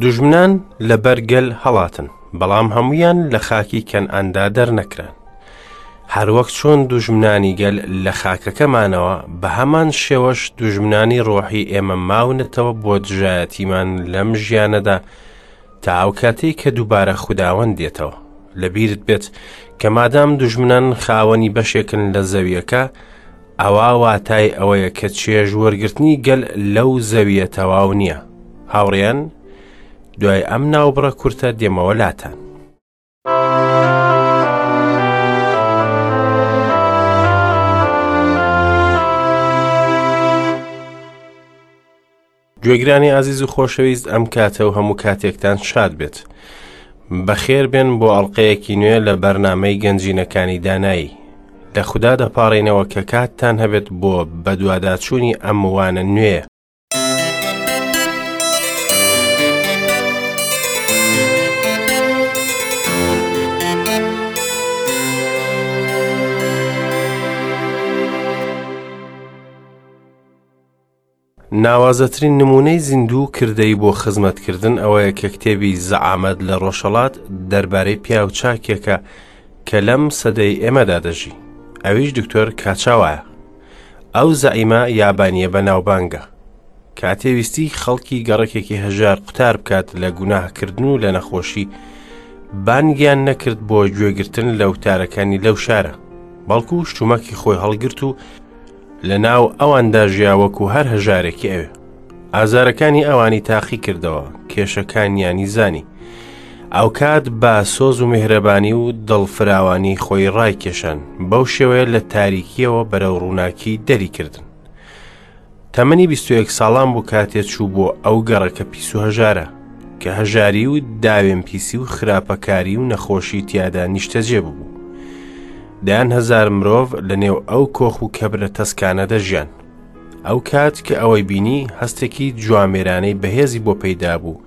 دوژمنان لە بەر گەل هەڵاتن، بەڵام هەموویان لە خاکی کەنعاندا دەرنەکران. هەروەک چۆن دوژمنانی گەل لە خاکەکەمانەوە بە هەمان شێوەش دوژمنانی ڕۆحی ئێمە ماونەتەوە بۆ دژایەتیمان لەم ژیانەدا تا ئەو کاتەی کە دووبارە خوداوەند دێتەوە لەبیرت بێت کە مادام دوژمنان خاوەنی بەشێکن لە زەویەکە ئەوا واتای ئەوەیە کە چێژ وەرگرتنی گەل لەو زەویە تەواو نییە هاوڕێیان دوای ئەم ناوبڕە کورتە دێمەوە لاتان. گوێگرانی ئازیز و خۆشەویست ئەم کاتە و هەموو کاتێکتان شاد بێت. بەخێر بێن بۆ ئەڵلقەیەکی نوێ لە بەرنمەی گەنجینەکانی دانایی. لە خوددا دەپارڕینەوە کە کاتتان هەبێت بۆ بەدواداچوونی ئەم وانە نوێ. ناوازەترین نموونەی زیندوو و کردەیی بۆ خزمەتکردن ئەوەیە کە کتێبی زەعامەت لە ڕۆژهەڵات دەربارەی پیاو چاکێکە کە لەم سەدەی ئێمەدا دەژی ئەویش دکتۆر کاچاوایە ئەو زەعیمە یابانیە بە ناوبانگە کاتێ ویستی خەڵکی گەڕەکێکی هەژار قوتار بکات لە گوناهکردن و لە نەخۆشی بانگیان نەکرد بۆ گوێگرتن لە وتارەکانی لەو شارە بەڵکو شتومەکی خۆی هەڵگرت و لە ناو ئەواندا ژیا وەکو هەر هەژارێکی ئەوێ. ئازارەکانی ئەوانی تاقی کردەوە، کێشەکانیانی زانی. ئەوکات بە سۆز و میهرەبانی و دڵفراوانی خۆی ڕایکێشان، بەو شێوەیە لە تاریکیەوە بەرەو ڕووناکی دەری کردن. تەمەنی بیست و یەک ساڵان بوو کاتێ چوو بۆ ئەو گەڕەکە پیس و هەژارە، کە هەژاری و داوێن پیسی و خراپەکاری و نەخۆشی تیادا نیشتەجێ ببوو. دەیان هەزار مرۆڤ لە نێو ئەو کۆخ و کەبرە تەسکانە دەژیان. ئەو کات کە ئەوەی بینی هەستێکی جوامێرانەی بەهێزی بۆ پەیدا بوو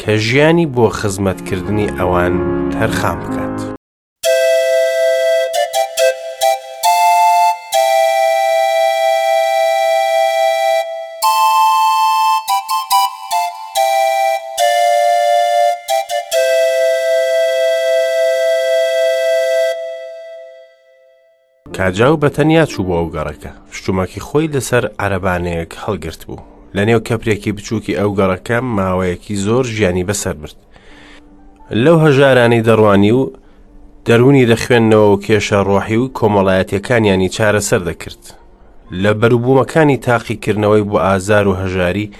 کە ژیانی بۆ خزمەتکردنی ئەوان تەرخان بکات. کاجاو بە تەنیا چوو بۆ ئەو گەڕەکە شتومەکی خۆی لەسەر عەربانەیەک هەڵگرت بوو لە نێو کەپرێکی بچووکی ئەو گەڕەکە ماوەیەکی زۆر ژیانی بەسەر برد لەو هەژارانی دەڕوانی و دەرونی دەخوێندنەوە و کێشە ڕۆحی و کۆمەڵایەتەکانیانی چارەسەر دەکرد لە بەروبوومەکانی تاقیکردنەوەی بۆ ئازار و هەژاری،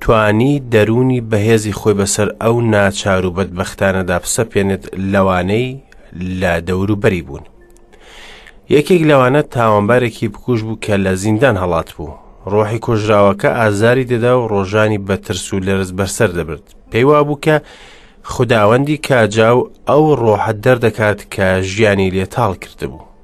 توانی دەروونی بەهێزی خۆی بەسەر ئەو ناچار و بەدبەختانەدا بسەپێنێت لەوانەی لە دەوروبەری بوون. یەکێک لەوانە تاوانبارێکی بکوژ بوو کە لە زیندان هەڵات بوو. ڕۆحی کوژراوەکە ئازاری دەدا و ڕۆژانی بە ترس و لەرز بەسەر دەبرد. پێی وابوو کە خوداوەندی کاجاو ئەو ڕۆحە دەردەکات کە ژیانی لێ تاڵ کردبوو.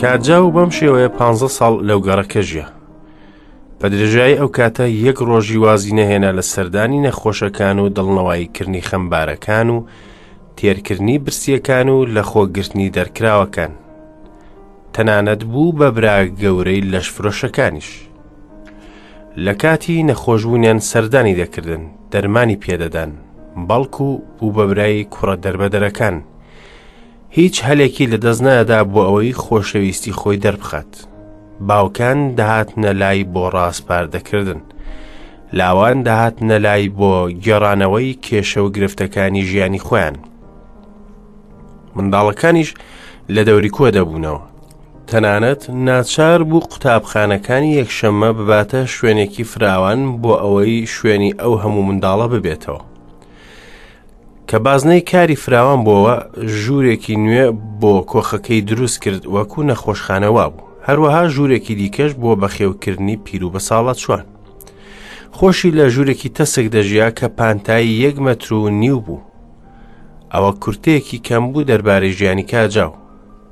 کاجاو بەم شێوەیە پانزە ساڵ لەو گەڕەکە ژیا. بە درێژایی ئەو کاتە یەک ڕۆژی وازی نەهێنا لە سەردانی نەخۆشەکان و دڵنەواییکردنی خەمبارەکان و تێرکردنی برسیەکان و لە خۆگرتنی دەرکراوەکان. تەنانەت بوو بە برا گەورەی لەشفرۆشەکانیش. لە کاتی نەخۆشبوونیان سەردانی دەکردن دەرمانی پێدەدان بەڵکو بوو بەبرای کوڕە دەربەدەرەکان هیچ هەلێکی لەدەست نەئەدا بۆ ئەوەی خۆشەویستی خۆی دەربخات. باوکان دەهاتنە لای بۆ ڕاسپاردەکردن. لاوان دەهاتنە لای بۆ گێڕانەوەی کێشە و گرفتەکانی ژیانی خۆیان. منداڵەکانیش لە دەوری کۆ دەبوونەوە. تەنانەت ناچار بوو قوتابخانەکانی یەکشەممە بباتە شوێنێکی فراوان بۆ ئەوەی شوێنی ئەو هەموو منداڵە ببێتەوە. کە بازنەی کاری فراوان بووەوە ژوورێکی نوێ بۆ کۆخەکەی دروست کرد وەکو نەخۆشخانەوا بوو هەروەها ژوورێکی دیکەش بووە بەخێوکردنی پیرو بە ساڵە چوان خۆشی لە ژوورێکی تەسک دەژیا کە پانتایی یەک مەتر و نیو بوو ئەوە کورتەیەکی کەم بوو دەربارەی ژیانی کاجاو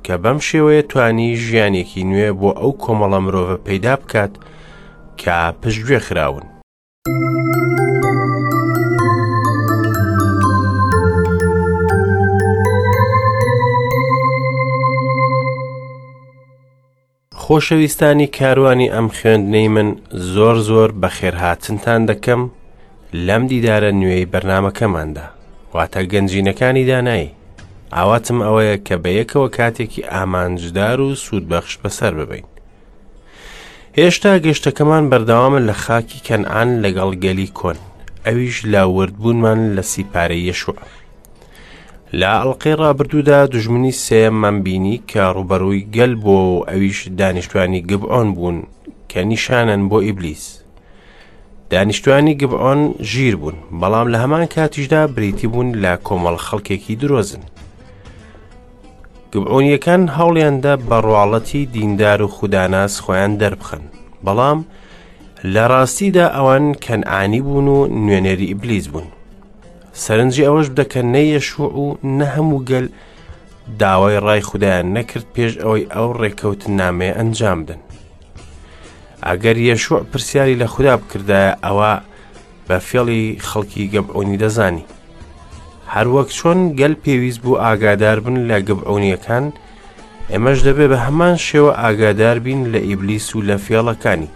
کە بەم شێوەیە توانی ژیانێکی نوێ بۆ ئەو کۆمەڵە مرۆڤە پەیدا بکات کە پشتگوێ خراون خۆشەویستانی کاروانی ئەم خوێندنەی من زۆر زۆر بەخێرهاتنتان دەکەم لەم دیدارە نوێی بەرنمەکەماندا واتە گەنجینەکانی دانایی ئاواتم ئەوەیە کە بە یەکەوە کاتێکی ئامانجدار و سوودبەخش بەسەر ببین هێشتا گەشتەکەمان بەردەوامە لە خاکی کەنعان لەگەڵ گەلی کۆن ئەویش لە وردبوونمان لە سیپارەی یەشوع لە ئەڵلقەی ڕابردوودا دژمنی سێمان بینی کە ڕوبەرووی گەل بۆ و ئەویش دانیشتوانی گبعۆن بوون کە نیشانەن بۆ ئیبلیس دانیشتوانی گبعۆن ژیر بوون بەڵام لە هەمان کاتیشدا بریتی بوون لە کۆمەڵ خەڵکێکی درۆزن گبعۆنییەکان هەوڵیاندا بە ڕواڵەتی دیندار و خوداناس خۆیان دەربخەن بەڵام لە ڕاستیدا ئەوان کەنعانی بوون و نوێنەری ئیبلیس بوون سەرنجی ئەوەش بدەکە نەیەشوع و نە هەموو گەل داوای ڕای خوددایان نەکرد پێش ئەوەی ئەو ڕێککەوت نامێ ئەنجام بدەن ئەگەر یەشوع پرسیاری لە خوددا بکردایە ئەوە بە فێڵی خەڵکی گەبعونی دەزانی هەروەک چۆن گەل پێویست بوو ئاگادار بن لە گەبعونیەکان ئێمەش دەبێ بە هەمان شێوە ئاگادار بین لە ئیبلیس و لە فێڵەکانی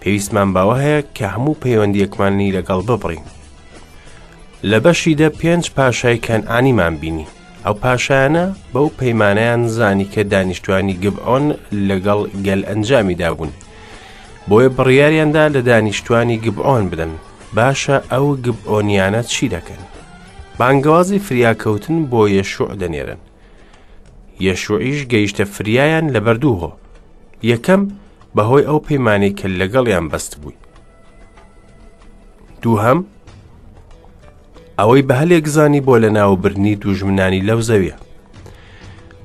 پێویستمان باوە هەیە کە هەموو پەیوەندیەکمانی لەگەڵ ببڕین لە بەشی دە پێنج پاشای کەن ئانیمان بینی ئەو پاشایانە بەو پەیمانیان زانی کە دانیشتوانی گبعۆن لەگەڵ گەل ئەنجامی دابوون بۆیە بڕیاریاندا لە دانیشتوانی گبعۆن بدەن، باشە ئەو گبعۆنیانە چی دەکەن؟ بانگەوازی فریاکەوتن بۆ یەشوع دەنێرن. یەشوعیش گەیشتە فریایان لە بەردووهۆ. یەکەم بەهۆی ئەو پەیمانەی کە لەگەڵیان بەست بووی. دووهەم ئەوەی بە هەلێک زانی بۆ لە ناو برنی دوژمنانی لەو زەویە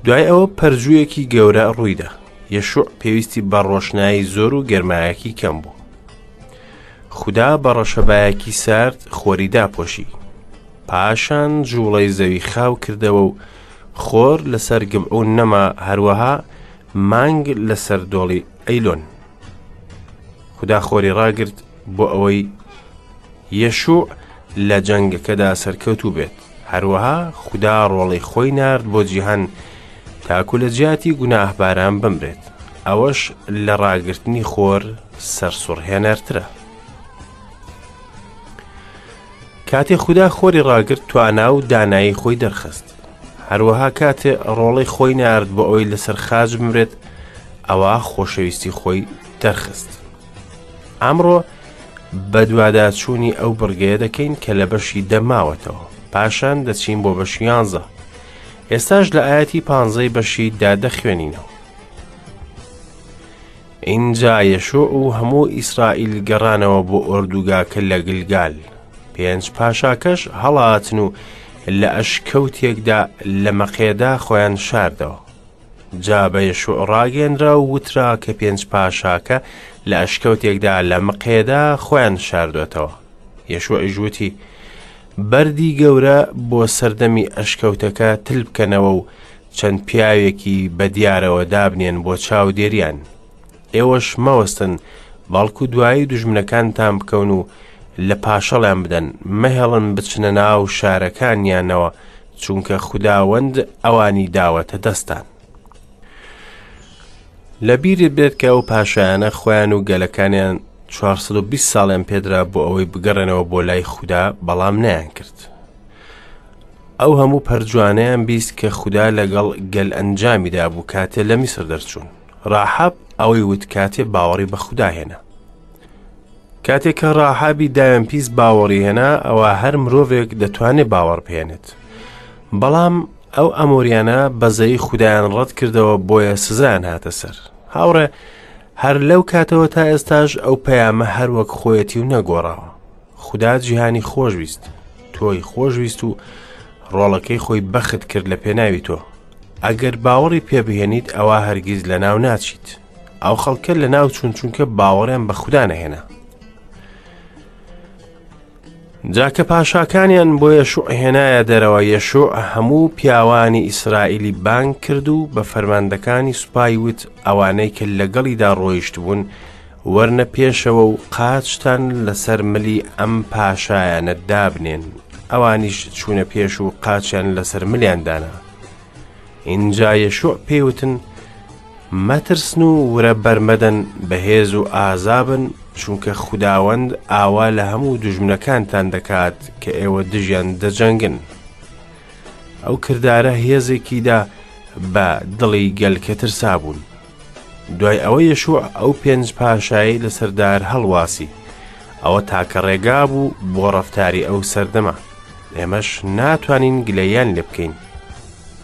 دوای ئەوە پەرجوویەکی گەورە ڕوویدا یەشوع پێویستی بە ڕۆشنایی زۆر و گەرمایەکی کەم بوو خدا بە ڕەشەبایەکی سارد خۆری داپۆشی پاشان جوڵەی زەوی خاو کردەوە و خۆر لەسەر گبعون نەما هەروەها مانگ لەسەر دۆڵی ئەیلۆن خودا خۆری ڕاگرت بۆ ئەوەی یەشوع لە جەنگەکەدا سەرکەوت و بێت هەروەها خودا ڕۆڵی خۆی نارد بۆ جیهان تاکو لە جیاتی گوناهباران بمرێت ئەوەش لە ڕاگررتنی خۆر سەرسوڕهێنەرترە کاتێ خوددا خۆری ڕاگررت توانا و دانایی خۆی دەرخست هەروەها کاتێ ڕۆڵەی خۆی نارد بۆ ئەوەی لەسەر خاج بمرێت ئەوە خۆشەویستی خۆی دەرخست ئەمڕۆ بەدواداچوونی ئەو بڕگەیە دەکەین کە لە بەشی دەماوەتەوە پاشان دەچین بۆ بەش یانزە ئێستاش لە ئاەتی پانزەی بەشی دادەخوێنینەوە ئینجا یەشوع و هەموو ئیسرائیل گەڕانەوە بۆ ئۆردوگاکە لە گلگال. پێنج پاشاکەش هەڵاتن و لە ئەشکەوتێکدا لە مەقێدا خۆیان شاردەوە. جا بە یەشوع ڕاگەێنرا و وترا کە پێنج پاشاکە لە ئەشکەوتێکدا لە مقێدا خۆیان شاردوێتەوە. یەشوعیش وتی، بەردی گەورە بۆ سەردەمی ئەشکەوتەکە تل بکەنەوە و چەند پیاوێکی بە دیارەوە دابنێن بۆ چاودێریان ئێوەش مەوەستن بەڵکو دوایی دژمنەکانتان بکەون و لە پاشەڵیان بدەن مەهێڵن بچنە ناو شارەکانیانەوە چونکە خوداوەند ئەوانی داوەتە دەستان لەبیرت بێت کە ئەو پاشایانە خۆیان و گەلەکانیان 420 ساڵیان پێدرا بۆ ئەوەی بگەڕێنەوە بۆ لای خوددا بەڵام نیان کرد ئەو هەموو پەرجوانەیان بیست کە خودا لەگەڵ گەل ئەنجامی دابوو کاتێ لە میسر دەرچوون ڕاحاب ئەوەی وت کاتێ باوەڕی بە خودا هێنا کاتێک کە ڕاحابی دایان پیس باوەڕی هێنا ئەوە هەر مرۆڤێک دەتوانێت باوەڕ بهێنێت بەڵام ئەو ئەمۆریانە بەزەی خوددایان ڕەت کردەوە بۆیە سزان هاتە سەر هاوڕێ هەر لەو کاتەوە تا ئێستاش ئەو پەیامە هەروەک خۆیەتی و نەگۆڕاوە خودا جیهانی خۆشویست تۆی خۆشویست و ڕۆڵەکەی خۆی بەخت کرد لە پێناوی تۆ ئەگەر باوەڕی پێبهێنیت ئەوە هەرگیز لە ناو ناچیت ئەو خەڵکە لە ناو چون چونکە باوەڕیان بە خوددا نەهێنا جاکە پاشاکانیان بۆ یەشوع هێنایە دەرەوە یەشوع هەموو پیاوانی ئیسرائیلی بانگ کرد و بە فەرماندەکانی سوپای وت ئەوانەی کە لەگەڵیدا ڕۆیشت بوون وەرنە پێشەوە و قاچتان لەسەر ملی ئەم پاشایانە دابنێن. ئەوانیش چوونە پێش و قاچیان لەسەر ملیان دانا. ئینجا یەشوع پێوتن، مەترسن و ورە بەرمەدەن بەهێز و ئازابن چونکە خوداوەند ئاوا لە هەموو دژمنەکانتان دەکات کە ئێوە دژیان دەجەنگن. ئەو کردارە هێزێکیدا بە دڵی گەلکە ترسابوون. دوای ئەوە یەشوع ئەو پێنج پاشایەی لەسەر دار هەڵواسی ئەوە تاکە ڕێگا بوو بۆ ڕەفتاری ئەو سەردەمە ئێمەش ناتوانین گلەیان لێ بکەین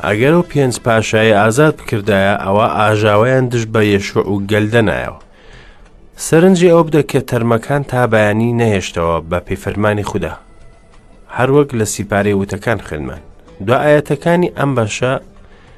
ئەگەر و پێنج پاشای ئازاد بکردایە ئەوە ئاژاوەیان دژ بە یەشوع و گەلدەنایەوە سەرنجی ئەو بدە کە تەرمەکان تا بەیانی نەهێشتەوە بە پێفەرمانی خوددا هەروەک لە سیپارەی وتەکان خوێنمان دو ئاەتەکانی ئەم بەشە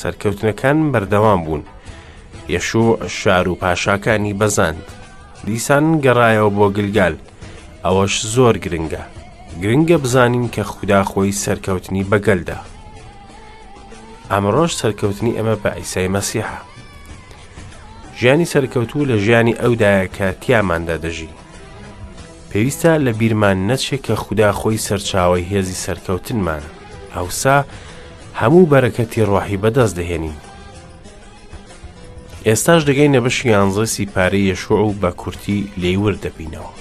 سەرکەوتنەکان بەردەوام بوون یەشوع شار و پاشاکانی بەزاند دیسان گەڕایەوە بۆ گلگال ئەوەش زۆر گرنگە گرنگە بزانین کە خوددا خۆی سەرکەوتنی بەگەلدا ئەمڕۆژ سەرکەوتنی ئەمە بە ئیسای مەسیحە ژیانی سەرکەوتوو لە ژیانی ئەودایە کە تیاماندا دەژی پێویستە لە بیرمان نەچێت کە خوددا خۆی سەرچاوی هێزی سەرکەوتنمانە ئەوسا هەموو بەرەکەتی ڕۆحی بەدەست دەهێنین ئێستاش دەگەینە بەشی یانزە سیپارەی یەشوع و بە کورتی لێی ورد دەبینەوە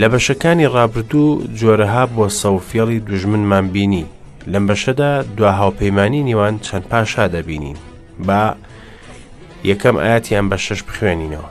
لە بەشەکانی ڕابردوو جۆرەها بۆ سەوفێڵی دژمنمان بینی لەم بەشەدا دوا هاوپەیمانی نێوان چەند پاشا دەبینین با یەکەم ئاەتیان بە شەش بخوێنینەوە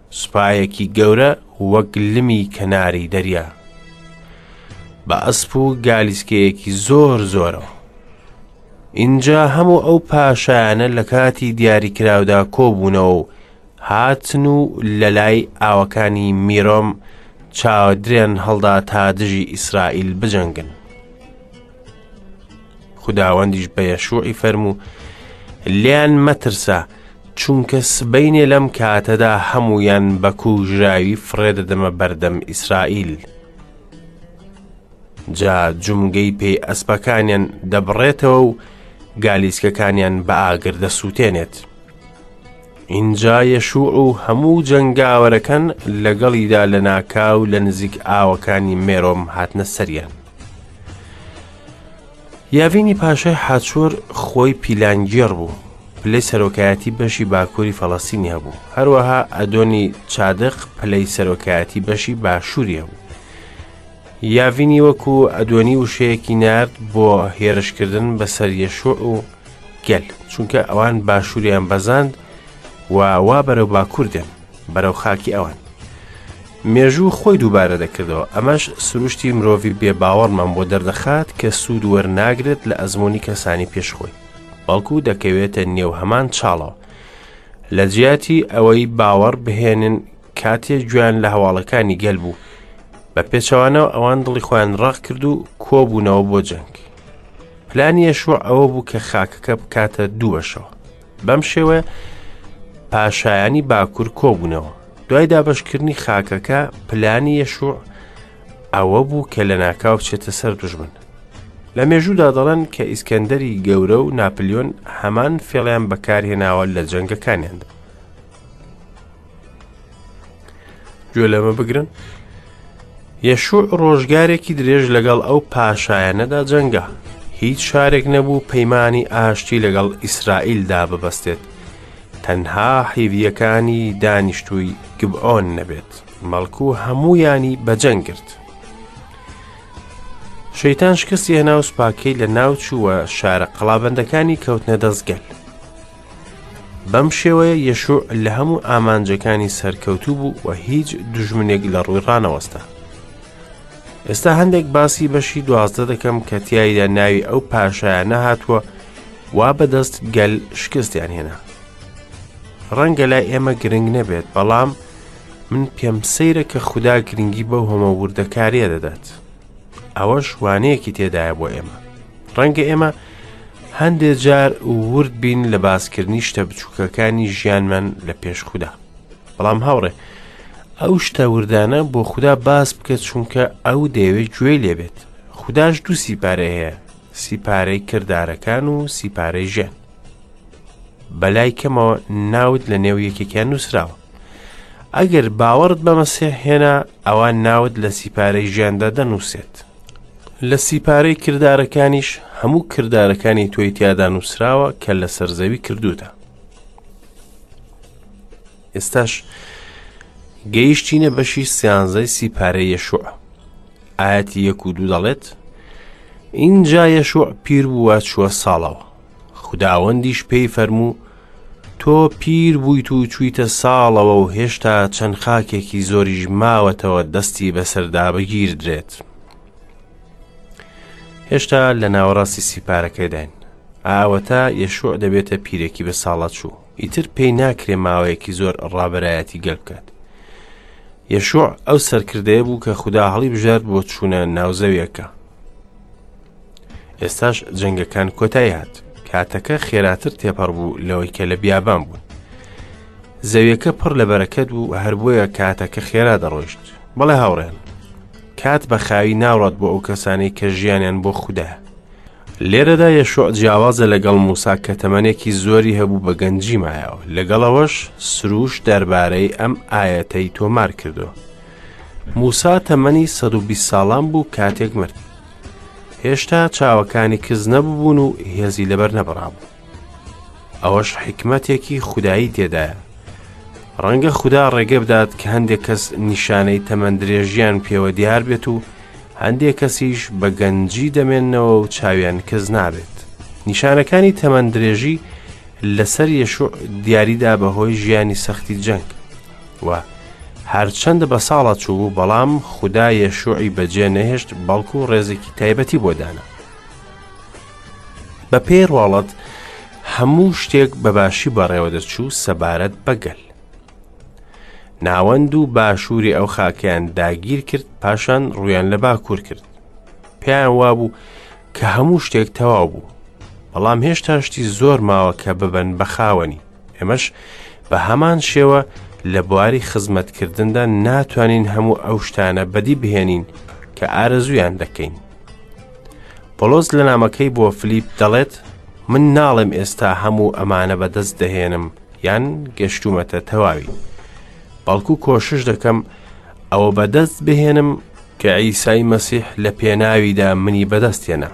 سوپایەکی گەورە وەک لمی کەناری دەریا بە ئەسپ و گالیسکەیەکی زۆر زۆرەوە ئینجا هەموو ئەو پاشایانە لە کاتی دیاریکراودا کۆبوونەوە و هاتن و لە لای ئاوەکانی میرۆم چاودرێن هەڵدا تا دژی ئیسرائیل بجەنگن خداوەندیش بە یەشوعی فەرموو لیان مەترسە چونکە سبینێ لەم کاتەدا هەمویان بە کوژراوی فڕێدەدەمە بەردەم ئیسرائیل جا جومگەی پێی ئەسپەکانیان دەبڕێتەوە و گالیسکەکانیان بە ئاگر دەسووتێنێت ئینجا یەشوع و هەموو جەنگاوەرەکەن لەگەڵیدا لە ناکاو لە نزیک ئاوەکانی مێرۆم هاتنە سەریان یاڤینی پاشای حاچور خۆی پیلانگێڕ بوو پلەی سەرۆکایەتی بەشی باکووری فەڵەستینی هەبوو هەروەها ئەدۆنی چادق پلەی سەرۆکایەتی بەشی باشووری هەبوو یاڤینی وەکو ئەدۆنی وشەیەکی نرد بۆ هێرشکردن بەسەر یەشوع و گەل چونکە ئەوان باشووریان بەزاند و وا بەرەو باکوور دێن بەرەو خاکی ئەوان مێژوو خۆی دووبارە دەکردەوە، ئەمەش سروشتی مرۆڤی بێ باوەڕمان بۆ دەردەخات کە سوود وەرناگرێت لە ئەزموونی کەسانی پێش خۆی، بەڵکو دەکەوێتە نێو هەمان چاڵەوە. لە جیاتی ئەوەی باوەڕ بهێنن کاتێ گوێیان لە هەواڵەکانی گەل بوو، بە پێچەوانەوە ئەوان دڵی خۆیان ڕەق کرد و کۆ بوونەوە بۆ جەنگ. پلانی یەشوع ئەوە بوو کە خاکەکە بکاتە دوو بەشەوە. بەم شێوە پاشایانی باکوور کۆبوونەوە دوای دابشکردنی خاکەکە پلانی یەشوع ئەوە بوو کە لە ناکاو بچێتە سەر دژمن لە مێژوودا دەڵێن کە ئیسکەندەری گەورە و ناپلیۆن هەمان فێڵیان بەکارهێناوە لە جەنگەکانیاندا گوێ لەمە بگرن یەشوع ڕۆژگارێکی درێژ لەگەڵ ئەو پاشایەنەدا جەنگا هیچ شارێک نەبوو پەیمانی ئاشتی لەگەڵ ئیسرائیلدا ببەستێت تەنها حیڤیەکانی دانیشتووی گبئۆن نەبێت مەڵکو هەموویانی بەجەنگ گرت شەیتان شکستی هەناو سوپاکەی لە ناوچووە شارە قەڵابندەکانی کەوتنە دەستگەل بەم شێوەیە یەشوع لە هەموو ئامانجەکانی سەرکەوتوو بوو و هیچ دژمنێک لە ڕووی ڕانەوەستا. ئێستا هەندێک باسی بەشی دوازدە دەکەم کە تایدا ناوی ئەو پاشایانە هاتووە وا بەدەست گەل شکستیان هێنا. ڕەنگە لای ئێمە گرنگ نەبێت بەڵام من پێم سەیرە کە خوددا گرنگی بەو هەمە وردەکاریە دەدات. ئەوەش وانەیەکی تێدایە بۆ ئێمە ڕەنگە ئێمە هەندێ جار ورد بین لە باسکردنی شتە بچووکەکانی ژیانمان لە پێش خوددا بەڵام هاوڕێ ئەو شتە وردانە بۆ خوددا باس بکە چونکە ئەو دەیەوێت گوێ لێبێت خودداش دوو سیپارە هەیە سیپارەی کردارەکان و سیپارەی ژیان بەلای کەمەوە ناوت لە نێو یەکێکیان نووسراوە ئەگەر باوەڕت بە مەسیح هێنا ئەوە ناوت لە سیپارەی ژیاندا دەنووسێت لە سیپارەی کردارەکانیش هەموو کردارەکانی تۆی تیادا نووسراوە کە لە سەرزەوی کردوتە ئێستاش گەیشتینە بەشی سیانزەی سیپارە یەشوع ئاەتی یەک و دوو دەڵێت اینجا یەشوع پیر بووە چووە ساڵەوە خوداوەندیش پێی فەرموو، تۆ پیر بوویت و چوویتە ساڵەوە و هێشتا چەند خاکێکی زۆریش ماوەتەوە دەستی بەسەردا بگیردرێت. هێشتا لە ناوەڕاستی سیپارەکەداین. ئاوەتا یەشوع دەبێتە پیرێکی بەساڵاچوو. ئیتر پێی ناکرێ ماوەیەکی زۆر ڕابەرایەتی گەل بکات یەشوع ئەو سەرکردەیە بوو کە خوددا هەڵی بژارد بۆ چوونە ناوزەویەکە ئێستاش جەنگەکان کۆتای هات کاتەکە خێراتر تێپەڕ بوو لەوەی کە لە بیابان بوون زەویەکە پڕ لە بەرەکەت و هەر بۆیە کاتەکە خێرا دەڕۆشت بەڵێ هاوڕێن کات بە خاوی ناوڕات بۆ ئەو کەسانەی کە ژیانیان بۆ خوددا لێرەدا یەشوع جیاوازە لەگەڵ موسا کە تەمەنێکی زۆری هەبوو بە گەنجی مایەوە لەگەڵ ئەوەش سروش دەربارەی ئەم ئاەتەی تۆمار کردو موسا تەمەنی 120 ساڵان بوو کاتێک مرد هێشتا چاوەکانی کز نەببوون و هێزی لەبەر نەبڕابوو ئەوەش حیکمەتێکی خودایی تێدایە ڕەنگە خوددا ڕێگە بدات کە هەندێک کەس نیشانەی تەمەندرێژیان پێوە دیار بێت و هەندێک کەسیش بە گەنجی دەمێنەوە و چاویان کەس نابێت نیشانەکانی تەمەندرێژی لەسەر یەشوع دیاریدا بەهۆی ژیانی سەختی جەنگ و هەرچەندە بە ساڵە چوو بەڵام خدا یەشوعی بەجێ نەهێشت بەڵکو ڕێزێکی تایبەتی بۆ دانا بە پێی ڕواڵەت هەموو شتێک بە باشی بەڕێوە دەچوو سەبارەت بە گەل. ناوەند و باشووری ئەو خاکیان داگیر کرد پاشان ڕویان لە باکوور کرد. پێیان وابوو کە هەموو شتێک تەواو بوو. بەڵام هێشتا شتی زۆر ماوە کە ببن بە خاوەنی. ئێمەش بە هەمان شێوە لە بواری خزمەتکردندا ناتوانین هەموو ئەو شتانە بەدی بهێنین کە ئارەزویان دەکەین. پۆلۆس لە نامەکەی بۆ فلیپ دەڵێت من ناڵێم ئێستا هەموو ئەمانە بەدەست دەهێنم یان گەشتومەتە تەواوی بەڵکو کۆشش دەکەم ئەوە بەدەست بهێنم کە عیسای مەسیح لە پێناویدا منی بەدەستێنا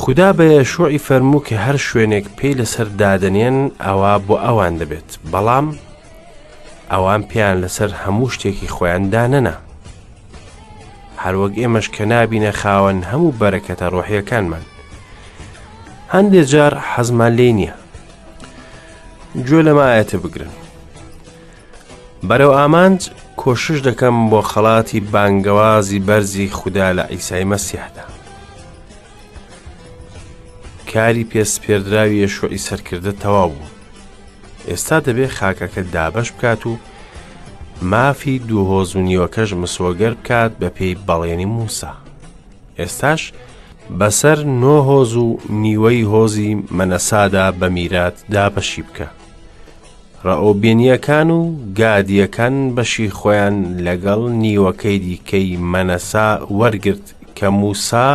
خدا بە یەشوعی فەرموو کە هەر شوێنێک پێی لەسەر دادنێن ئەوە بۆ ئەوان دەبێت بەڵام ئەوان پێیان لەسەر هەموو شتێکی خۆیان دانەنا هەروەک ئێمەش کە نابینە خاوەن هەموو بەرەکەتە ڕۆحیەکانمان هەندێ جار حەزمان لێ نییە گوێ لەمایەتە بگرن بەرەو ئامانج کۆشش دەکەم بۆ خەڵاتی بانگەوازی بەرزی خوددا لە ئیسای مەسیحدا کاری پێسپێردراوی یەشۆی سەرکردە تەواو بوو ئێستا دەبێ خاکەکە دابەش بکات و مافی دوو هۆز و نیوەکەش مسۆگەر بکات بە پێی بەڵێنی موسا ئێستاش بەسەر نۆ هۆز و نیوەی هۆزی مەنەسادا بە میرات دابەشی بکە ڕەئۆبێنیەکان و گادیەکان بەشی خۆیان لەگەڵ نیوەکەی دیکەی مەنەسا وەرگرت کە موسا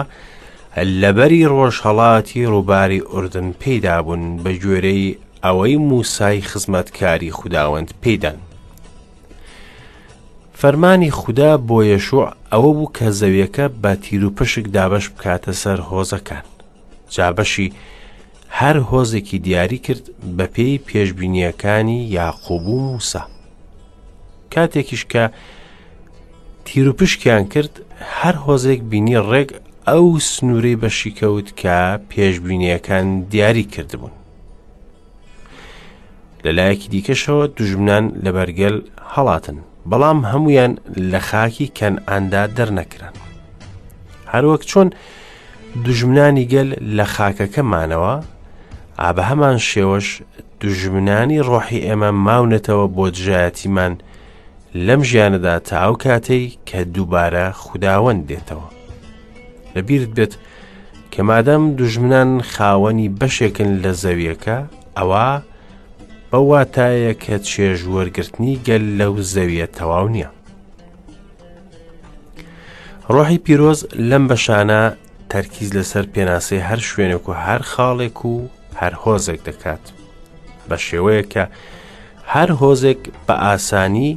لە بەری ڕۆژهەڵاتی ڕووباری ئوردن پەیدا بوون بە گوێرەی ئەوەی موسای خزمەتکاری خوداوەند پێیدان. فەرمانی خودا بۆ یەشوع ئەوە بوو کە زەویەکە بە تیروپشک دابش بکاتە سەر هۆزەکان جابەشی هەر هۆزێکی دیاری کرد بەپێی پێشببینیەکانی یاقوب و موسا کاتێکیش کە تیروپشکیان کرد هەر هۆزێک بینی ڕێک ئەو سنوورەی بەشی کەوت کە پێشببینیەکان دیاری کردبوون لەلایەکی دیکەشەوە دژمنان لە بەرگەل هەڵاتن بەڵام هەمویان لە خاکی کەن ئاندا دەرنەکران هەروەک چۆن دوژمنانی گەل لە خاکەکەمانەوە، ئا بە هەمان شێوەش دوژمنانی ڕۆحی ئێمە ماونەتەوە بۆ دژایەتیمان لەم ژیانەدا تا ئەو کاتەی کە دووبارە خوداوەند دێتەوە. لە بیرت بێت کە مادەم دوژمنان خاوەنی بەشێکن لە زەویەکە ئەوە بە واتایە کە چێژ وەرگرتنی گەل لەو زەویە تەواو نییە. ڕۆحی پیرۆز لەم بەشانە تەرکیز لەسەر پێناسەی هەر شوێنێک و هەر خاڵێک و هەر هۆزێک دەکات بە شێوەیە کە هەر هۆزێک بە ئاسانی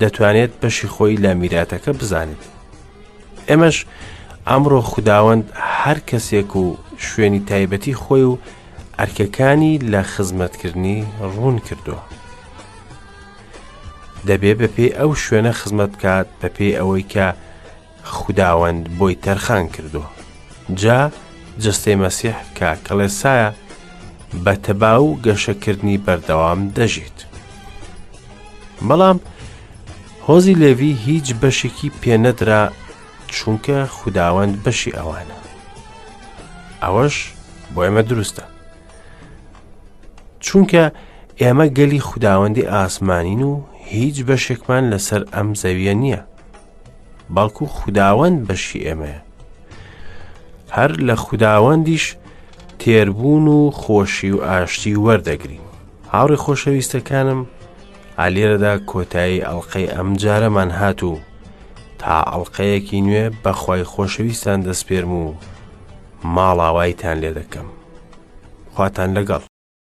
دەتوانێت بەشی خۆی لە میراتەکە بزانێت ئێمەش ئەمڕۆ خداوەند هەر کەسێک و شوێنی تایبەتی خۆی و ئەرکەکانی لە خزمەتکردنی ڕوون کردووە. دەبێ بە پێی ئەو شوێنە خزمەت بکات بە پێی ئەوەی کە خوداوەند بۆی تەرخان کردووە جا جستەی مەسیح کە کەڵێسایە بە تەبا و گەشەکردنی بەردەوام دەژیت بەڵام هۆزی لێوی هیچ بەشێکی پێنەدرا چونکە خوداوەند بەشی ئەوانە ئەوەش بۆ ئێمە دروستە چونکە ئێمە گەلی خوداوەندی ئاسمانین و هیچ بەشێکمان لەسەر ئەم زەویە نییە بەڵکو خوداوەند بەشی ئێمەیە هەر لە خوداوەندیش تێربوون و خۆشی و ئاشتی وەردەگرین هاوڕی خۆشەویستەکانم ئالێرەدا کۆتایی ئەڵلقەی ئەم جارەمان هات و تا ئەڵلقەیەکی نوێ بەخوای خۆشەویستان دەستپێرم و ماڵاوایتان لێ دەکەم. خواتان لەگەڵ.